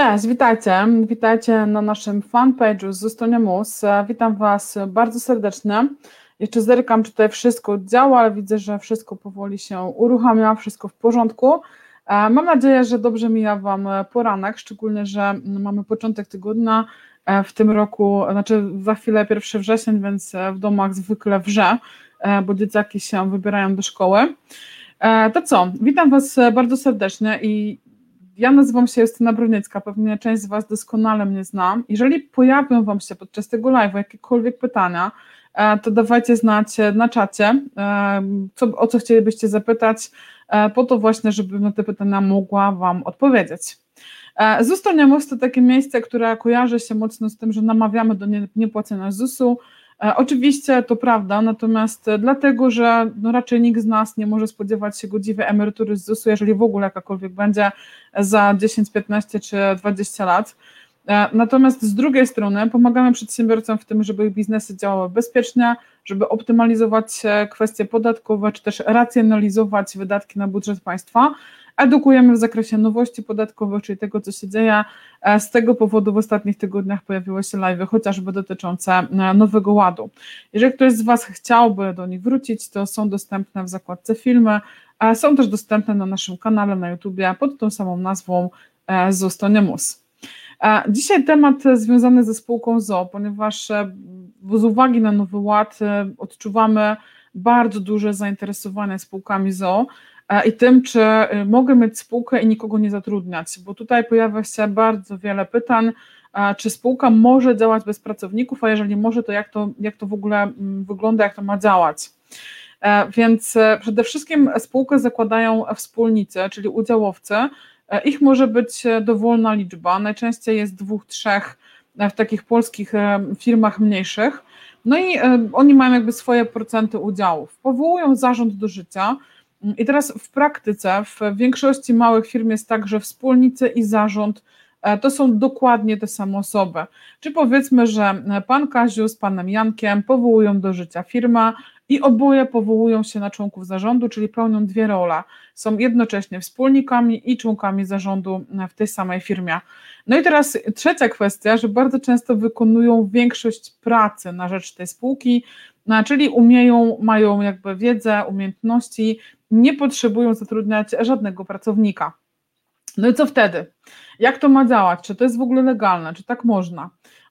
Cześć, witajcie. Witajcie na naszym fanpage'u z Ustonia Mus. Witam Was bardzo serdecznie. Jeszcze zerkam, czy tutaj wszystko działa, ale widzę, że wszystko powoli się uruchamia, wszystko w porządku. E, mam nadzieję, że dobrze mija Wam poranek, szczególnie, że mamy początek tygodnia e, w tym roku, znaczy za chwilę 1 wrzesień, więc w domach zwykle wrze, e, bo dzieciaki się wybierają do szkoły. To co, witam Was bardzo serdecznie i ja nazywam się Justyna Broniecka, pewnie część z Was doskonale mnie zna. Jeżeli pojawią Wam się podczas tego live'a jakiekolwiek pytania, e, to dawajcie znać na czacie, e, co, o co chcielibyście zapytać, e, po to właśnie, żebym na te pytania mogła Wam odpowiedzieć. ZUS Most to takie miejsce, które kojarzy się mocno z tym, że namawiamy do niepłacenia ZUS-u, E, oczywiście to prawda, natomiast dlatego, że no raczej nikt z nas nie może spodziewać się godziwej emerytury z ZUS-u, jeżeli w ogóle jakakolwiek będzie za 10, 15 czy 20 lat. E, natomiast z drugiej strony pomagamy przedsiębiorcom w tym, żeby ich biznesy działały bezpiecznie, żeby optymalizować kwestie podatkowe, czy też racjonalizować wydatki na budżet państwa, edukujemy w zakresie nowości podatkowych, czyli tego, co się dzieje. E, z tego powodu w ostatnich tygodniach pojawiły się live, chociażby dotyczące e, Nowego Ładu. Jeżeli ktoś z Was chciałby do nich wrócić, to są dostępne w zakładce filmy, są też dostępne na naszym kanale na YouTubie pod tą samą nazwą e, Zostanimus. Dzisiaj temat związany ze spółką ZO, ponieważ z uwagi na Nowy Ład odczuwamy bardzo duże zainteresowanie spółkami ZO, i tym, czy y, mogę mieć spółkę i nikogo nie zatrudniać, bo tutaj pojawia się bardzo wiele pytań, czy spółka może działać bez pracowników, a jeżeli może, to jak to, jak to w ogóle mm, wygląda, jak to ma działać. E, więc e, przede wszystkim spółkę zakładają wspólnicy, czyli udziałowcy. E, ich może być dowolna liczba, najczęściej jest dwóch, trzech w takich polskich firmach mniejszych. No i oni mają jakby swoje procenty udziałów. Powołują zarząd do życia, i teraz w praktyce w większości małych firm jest tak, że wspólnicy i zarząd e, to są dokładnie te same osoby. Czy powiedzmy, że pan Kaziu z panem Jankiem powołują do życia firmę i oboje powołują się na członków zarządu, czyli pełnią dwie role. Są jednocześnie wspólnikami i członkami zarządu w tej samej firmie. No i teraz trzecia kwestia, że bardzo często wykonują większość pracy na rzecz tej spółki, no, czyli umieją, mają jakby wiedzę, umiejętności, nie potrzebują zatrudniać żadnego pracownika. No i co wtedy? Jak to ma działać? Czy to jest w ogóle legalne? Czy tak można?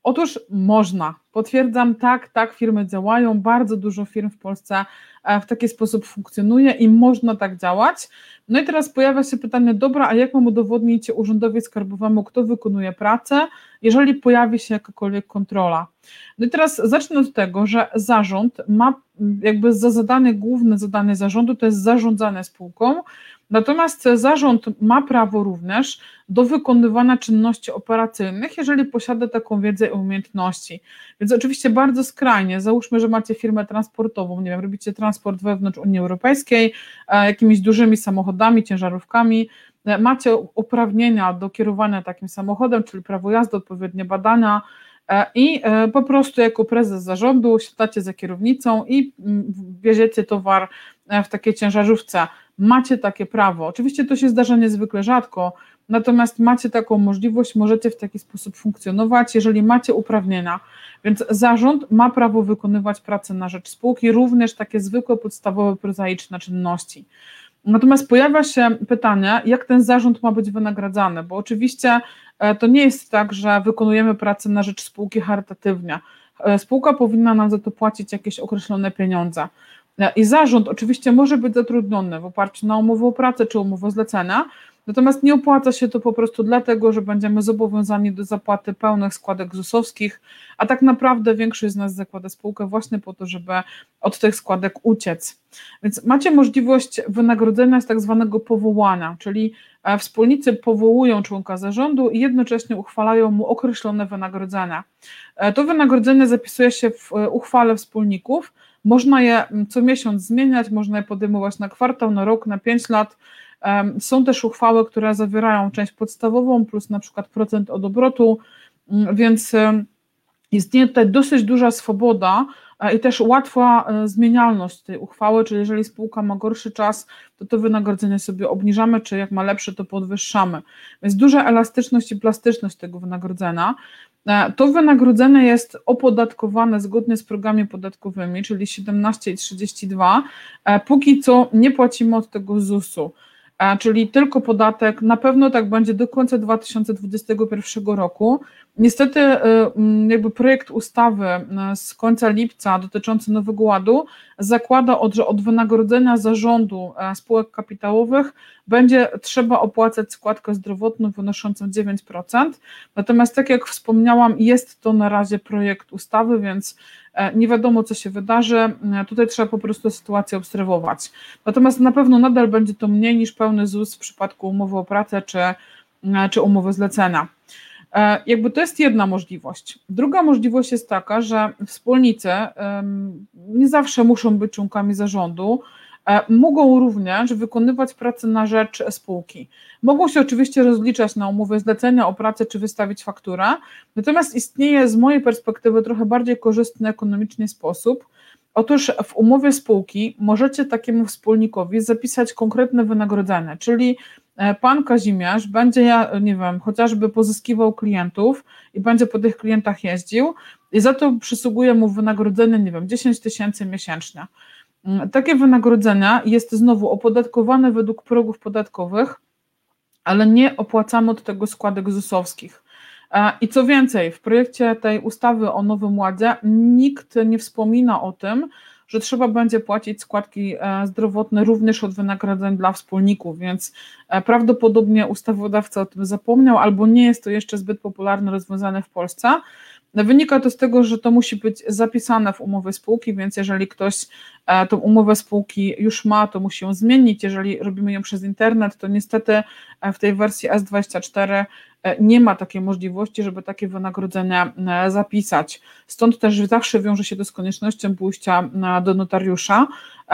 Otóż można. Potwierdzam, tak, tak, firmy działają. Bardzo dużo firm w Polsce e, w taki sposób funkcjonuje i można tak działać. No i teraz pojawia się pytanie, dobra, a jak mam udowodnić urzędowi skarbowemu, kto wykonuje pracę, jeżeli pojawi się jakakolwiek kontrola? No i teraz zacznę od tego, że zarząd ma jakby za zadanie, główne zadanie zarządu to jest zarządzanie spółką, Natomiast zarząd ma prawo również do wykonywania czynności operacyjnych, jeżeli posiada taką wiedzę i umiejętności. Więc oczywiście bardzo skrajnie, załóżmy, że macie firmę transportową, nie wiem, robicie transport wewnątrz Unii Europejskiej, e, jakimiś dużymi samochodami, ciężarówkami, e, macie uprawnienia do kierowania takim samochodem, czyli prawo jazdy, odpowiednie badania, i po prostu jako prezes zarządu siadacie za kierownicą i mm, wieziecie towar w takiej ciężarówce macie takie prawo. Oczywiście to się zdarza niezwykle rzadko, natomiast macie taką możliwość, możecie w taki sposób funkcjonować, jeżeli macie uprawnienia. Więc zarząd ma prawo wykonywać pracę na rzecz spółki, również takie zwykłe, podstawowe, prozaiczne czynności. Natomiast pojawia się pytanie, jak ten zarząd ma być wynagradzany, bo oczywiście e, to nie jest tak, że wykonujemy pracę na rzecz spółki charytatywnie. E, spółka powinna nam za to płacić jakieś określone pieniądze. I zarząd oczywiście może być zatrudniony w oparciu na umowę o pracę czy umowę zlecenia, natomiast nie opłaca się to po prostu dlatego, że będziemy zobowiązani do zapłaty pełnych składek ZUS-owskich, a tak naprawdę większość z nas zakłada spółkę właśnie po to, żeby od tych składek uciec. Więc macie możliwość wynagrodzenia z tak zwanego powołania, czyli e, wspólnicy powołują członka zarządu i jednocześnie uchwalają mu określone wynagrodzenia. E, to wynagrodzenie zapisuje się w e, uchwale wspólników, można je co miesiąc zmieniać, można je podejmować na kwartał, na rok, na pięć lat. Są też uchwały, które zawierają część podstawową plus na przykład procent od obrotu, mm, więc istnieje tutaj dosyć duża swoboda i też łatwa zmienialność tej uchwały, czyli jeżeli spółka ma gorszy czas, to to wynagrodzenie sobie obniżamy, czy jak ma lepsze, to podwyższamy. Więc duża elastyczność i plastyczność tego wynagrodzenia. E, to wynagrodzenie jest opodatkowane zgodnie z progami podatkowymi, czyli 17 i 32. E, póki co nie płacimy od tego ZUS-u, e, czyli tylko podatek. Na pewno tak będzie do końca 2021 roku. Niestety, jakby projekt ustawy z końca lipca dotyczący Nowego Ładu zakłada, że od wynagrodzenia zarządu spółek kapitałowych będzie trzeba opłacać składkę zdrowotną wynoszącą 9%. Natomiast, tak jak wspomniałam, jest to na razie projekt ustawy, więc e, nie wiadomo, co się wydarzy. E, tutaj trzeba po prostu sytuację obserwować. Natomiast na pewno nadal będzie to mniej niż pełny ZUS w przypadku umowy o pracę czy, e, czy umowy zlecenia. Jakby to jest jedna możliwość. Druga możliwość jest taka, że wspólnicy nie zawsze muszą być członkami zarządu, mogą również wykonywać pracę na rzecz spółki. Mogą się oczywiście rozliczać na umowę zlecenia o pracę czy wystawić fakturę, natomiast istnieje z mojej perspektywy trochę bardziej korzystny ekonomicznie sposób. Otóż w umowie spółki możecie takiemu wspólnikowi zapisać konkretne wynagrodzenie, czyli e, pan Kazimierz będzie, ja nie wiem, chociażby pozyskiwał klientów i będzie po tych klientach jeździł i za to przysługuje mu wynagrodzenie, nie wiem, 10 tysięcy miesięcznie. Mm, takie wynagrodzenia jest znowu opodatkowane według progów podatkowych, ale nie opłacamy od tego składek ZUS-owskich. E, I co więcej, w projekcie tej ustawy o Nowym Ładzie nikt nie wspomina o tym, że trzeba będzie płacić składki e, zdrowotne również od wynagrodzeń dla wspólników, więc e, prawdopodobnie ustawodawca o tym zapomniał, albo nie jest to jeszcze zbyt popularne rozwiązane w Polsce. Wynika to z tego, że to musi być zapisane w umowie spółki, więc jeżeli ktoś e, tą umowę spółki już ma, to musi ją zmienić. Jeżeli robimy ją przez internet, to niestety e, w tej wersji S24 e, nie ma takiej możliwości, żeby takie wynagrodzenia zapisać. Stąd też zawsze wiąże się to z koniecznością pójścia do notariusza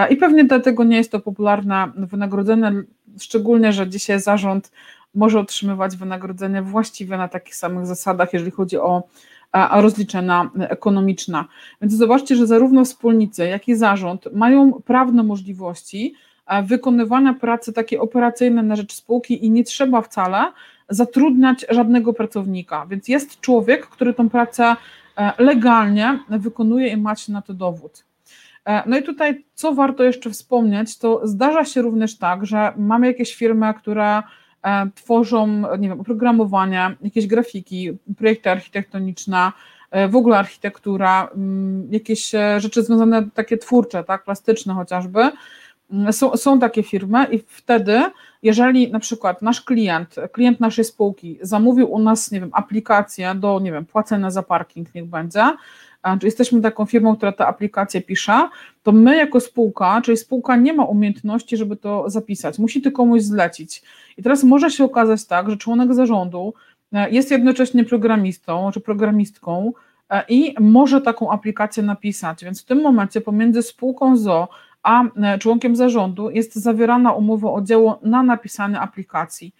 i pewnie dlatego nie jest to popularne wynagrodzenie, szczególnie, że dzisiaj zarząd może otrzymywać wynagrodzenie właściwie na takich samych zasadach, jeżeli chodzi o a rozliczena ekonomiczna. Więc zobaczcie, że zarówno wspólnicy, jak i zarząd mają prawne możliwości wykonywania pracy takiej operacyjnej na rzecz spółki i nie trzeba wcale zatrudniać żadnego pracownika. Więc jest człowiek, który tą pracę e, legalnie wykonuje i macie na to dowód. E, no i tutaj, co warto jeszcze wspomnieć, to zdarza się również tak, że mamy jakieś firmy, które tworzą, nie wiem, oprogramowania, jakieś grafiki, projekty architektoniczne, e, w ogóle architektura, mm, jakieś e, rzeczy związane, takie twórcze, tak, plastyczne chociażby. Mm, są, są takie firmy i wtedy, jeżeli na przykład nasz klient, klient naszej spółki zamówił u nas, nie wiem, aplikację do, nie wiem, płacenia za parking, niech będzie, czy jesteśmy taką firmą, która tę aplikację pisze, to my jako spółka, czyli spółka nie ma umiejętności, żeby to zapisać, musi to komuś zlecić. I teraz może się okazać tak, że członek zarządu e, jest jednocześnie programistą czy programistką e, i może taką aplikację napisać, więc w tym momencie pomiędzy spółką ZO a e, członkiem zarządu jest zawierana umowa o dzieło na napisanie aplikacji.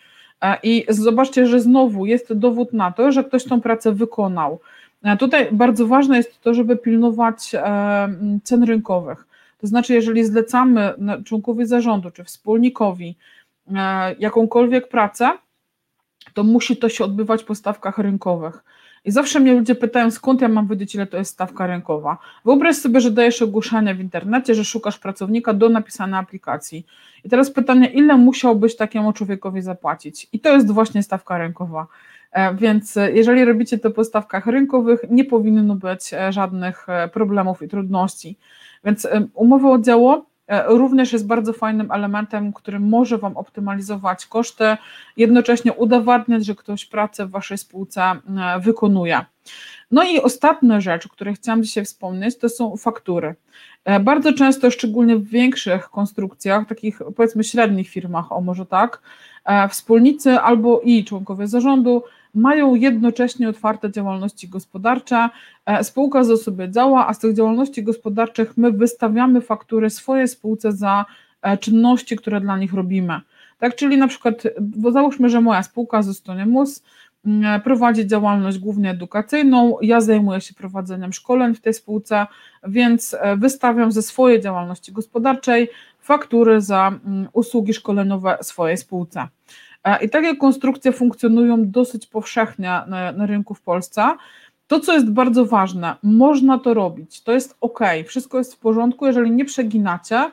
I zobaczcie, że znowu jest dowód na to, że ktoś tą pracę wykonał. Tutaj bardzo ważne jest to, żeby pilnować cen rynkowych. To znaczy, jeżeli zlecamy członkowi zarządu czy wspólnikowi e, jakąkolwiek pracę, to musi to się odbywać po stawkach rynkowych. I zawsze mnie ludzie pytają, skąd ja mam wiedzieć, ile to jest stawka rynkowa. Wyobraź sobie, że dajesz ogłoszenie w internecie, że szukasz pracownika do napisania aplikacji. I teraz pytanie, ile musiałbyś takiemu człowiekowi zapłacić? I to jest właśnie stawka rynkowa. E, więc e, jeżeli robicie to po stawkach rynkowych, nie powinno być e, żadnych problemów i trudności. Więc umowa o również jest bardzo fajnym elementem, który może Wam optymalizować koszty, jednocześnie udowadniać, że ktoś pracę w Waszej spółce wykonuje. No i ostatnia rzecz, o której chciałam dzisiaj wspomnieć, to są faktury. Bardzo często, szczególnie w większych konstrukcjach, takich powiedzmy średnich firmach, o może tak, wspólnicy albo i członkowie zarządu mają jednocześnie otwarte działalności gospodarcze. E, spółka z sobie działa, a z tych działalności gospodarczych my wystawiamy faktury swojej spółce za e, czynności, które dla nich robimy. Tak, czyli na przykład, bo załóżmy, że moja spółka z Mus prowadzi działalność głównie edukacyjną. Ja zajmuję się prowadzeniem szkoleń w tej spółce, więc wystawiam ze swojej działalności gospodarczej faktury za mm, usługi szkoleniowe swojej spółce. I takie konstrukcje funkcjonują dosyć powszechnie na, na rynku w Polsce. To, co jest bardzo ważne, można to robić, to jest ok, wszystko jest w porządku, jeżeli nie przeginacie e,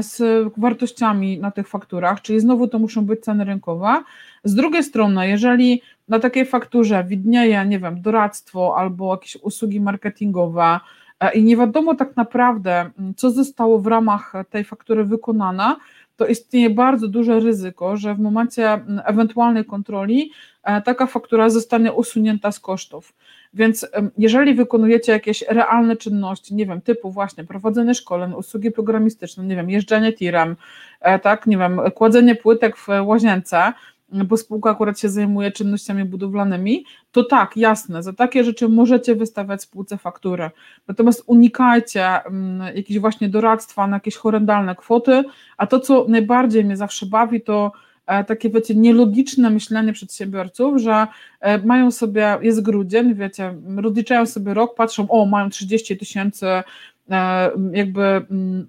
z wartościami na tych fakturach, czyli znowu to muszą być ceny rynkowe. Z drugiej strony, jeżeli na takiej fakturze widnieje, nie wiem, doradztwo albo jakieś usługi marketingowe e, i nie wiadomo tak naprawdę, co zostało w ramach tej faktury wykonane, to istnieje bardzo duże ryzyko, że w momencie ewentualnej kontroli e, taka faktura zostanie usunięta z kosztów. Więc jeżeli wykonujecie jakieś realne czynności, nie wiem, typu właśnie prowadzenie szkoleń, usługi programistyczne, nie wiem, jeżdżenie tirem, e, tak, nie wiem, kładzenie płytek w łazience, bo spółka akurat się zajmuje czynnościami budowlanymi, to tak, jasne, za takie rzeczy możecie wystawiać spółce fakturę. Natomiast unikajcie um, właśnie doradztwa na jakieś horrendalne kwoty, a to, co najbardziej mnie zawsze bawi, to takie, wiecie, nielogiczne myślenie przedsiębiorców, że e, mają sobie, jest grudzień, wiecie, rozliczają sobie rok, patrzą, o, mają 30 tysięcy e, jakby mm,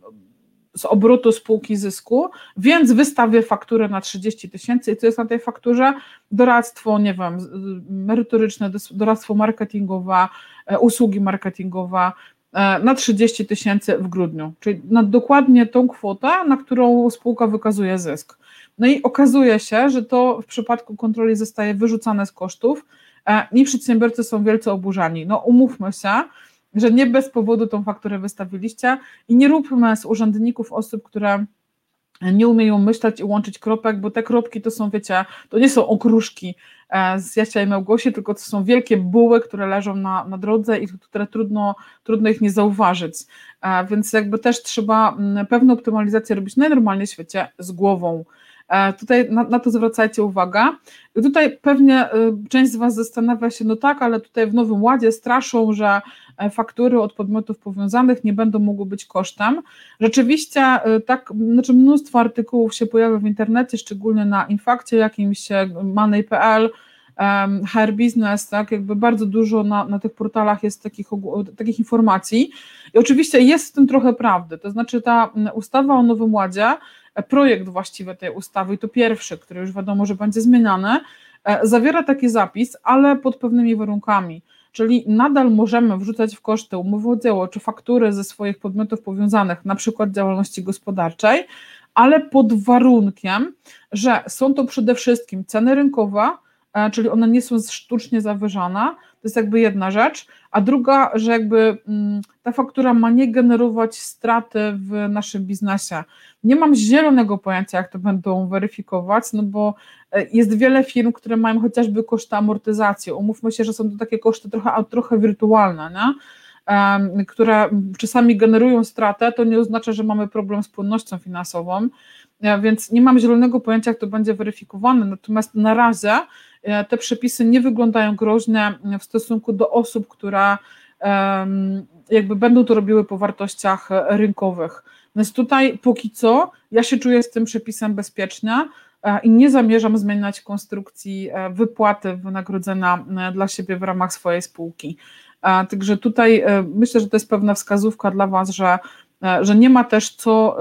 z obrotu spółki zysku, więc wystawię fakturę na 30 tysięcy i co jest na tej fakturze? Doradztwo, nie wiem, merytoryczne, doradztwo marketingowe, e, usługi marketingowe e, na 30 tysięcy w grudniu, czyli na dokładnie tą kwotę, na którą spółka wykazuje zysk. No i okazuje się, że to w przypadku kontroli zostaje wyrzucane z kosztów e, i przedsiębiorcy są wielce oburzani. No umówmy się, że nie bez powodu tą fakturę wystawiliście i nie róbmy z urzędników osób, które nie umieją myśleć i łączyć kropek, bo te kropki to są, wiecie, to nie są okruszki e, z Jasia i Małgosi, tylko to są wielkie buły, które leżą na, na drodze i które trudno, trudno ich nie zauważyć. E, więc jakby też trzeba mm, pewną optymalizację robić najnormalniej w świecie z głową. E, tutaj na, na, to zwracajcie uwagę. Tutaj pewnie część z Was zastanawia się, no tak, ale tutaj w Nowym Ładzie straszą, że E, faktury od podmiotów powiązanych nie będą mogły być kosztem. Rzeczywiście e, tak, znaczy mnóstwo artykułów się pojawia w internecie, szczególnie na Infakcie jakimś, e, Money.pl, HR Business, tak, jakby bardzo dużo na, na tych portalach jest takich, takich informacji i oczywiście jest w tym trochę prawdy, to znaczy ta ustawa o Nowym Ładzie, projekt właściwie tej ustawy i to pierwszy, który już wiadomo, że będzie zmieniany, zawiera taki zapis, ale pod pewnymi warunkami, Czyli nadal możemy wrzucać w koszty umowy o dzieło czy faktury ze swoich podmiotów powiązanych, na przykład działalności gospodarczej, ale pod warunkiem, że są to przede wszystkim ceny rynkowe, e, czyli one nie są sztucznie zawyżane, to jest jakby jedna rzecz, a druga, że jakby mm, ta faktura ma nie generować straty w naszym biznesie. Nie mam zielonego pojęcia, jak to będą weryfikować, no bo e, jest wiele firm, które mają chociażby koszty amortyzacji. Umówmy się, że są to takie koszty trochę, trochę wirtualne, nie? które czasami generują stratę, to nie oznacza, że mamy problem z płynnością finansową, e, więc nie mam zielonego pojęcia, jak to będzie weryfikowane. Natomiast na razie E, te przepisy nie wyglądają groźne w stosunku do osób, które jakby będą to robiły po wartościach rynkowych. Więc tutaj póki co ja się czuję z tym przepisem bezpiecznie e, i nie zamierzam zmieniać konstrukcji e, wypłaty wynagrodzenia dla siebie w ramach swojej spółki. Także tutaj myślę, że to jest pewna wskazówka dla Was, że, że nie ma też co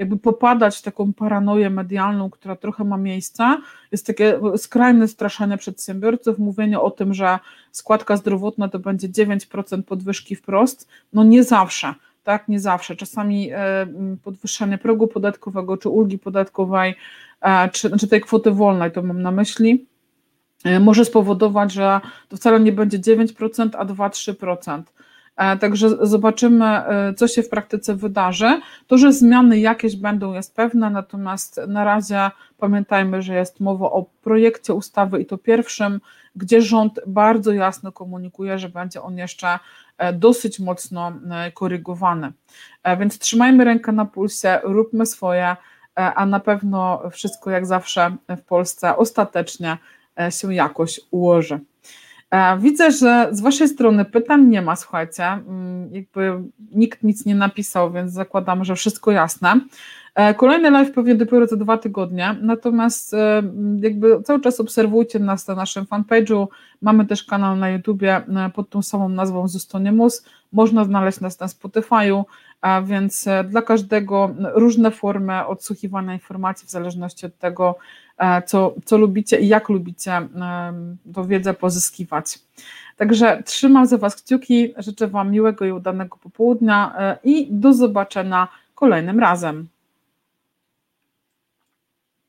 jakby popadać w taką paranoję medialną, która trochę ma miejsce. Jest takie skrajne straszenie przedsiębiorców, mówienie o tym, że składka zdrowotna to będzie 9% podwyżki wprost. No nie zawsze, tak, nie zawsze. Czasami e, podwyższenie progu podatkowego czy ulgi podatkowej, e, czy, czy znaczy tej kwoty wolnej, to mam na myśli, e, może spowodować, że to wcale nie będzie 9%, a 2-3%. E, także zobaczymy, e, co się w praktyce wydarzy. To, że zmiany jakieś będą, jest pewne, natomiast na razie pamiętajmy, że jest mowa o projekcie ustawy i to pierwszym, gdzie rząd bardzo jasno komunikuje, że będzie on jeszcze e, dosyć mocno korygowany. Więc trzymajmy rękę na pulsie, róbmy swoje, a na pewno wszystko jak zawsze w Polsce ostatecznie się jakoś ułoży. E, widzę, że z Waszej strony pytań nie ma, słuchajcie, mm, jakby nikt nic nie napisał, więc zakładam, że wszystko jasne. E, kolejny live pewnie dopiero za dwa tygodnie, natomiast e, jakby cały czas obserwujcie nas na naszym fanpage'u, mamy też kanał na YouTubie pod tą samą nazwą Zustoniemus, można znaleźć nas na Spotify'u, więc dla każdego różne formy odsłuchiwania informacji w zależności od tego, co, co lubicie i jak lubicie e, tą wiedzę pozyskiwać. Także trzymam za Was kciuki, życzę Wam miłego i udanego popołudnia e, i do zobaczenia kolejnym razem.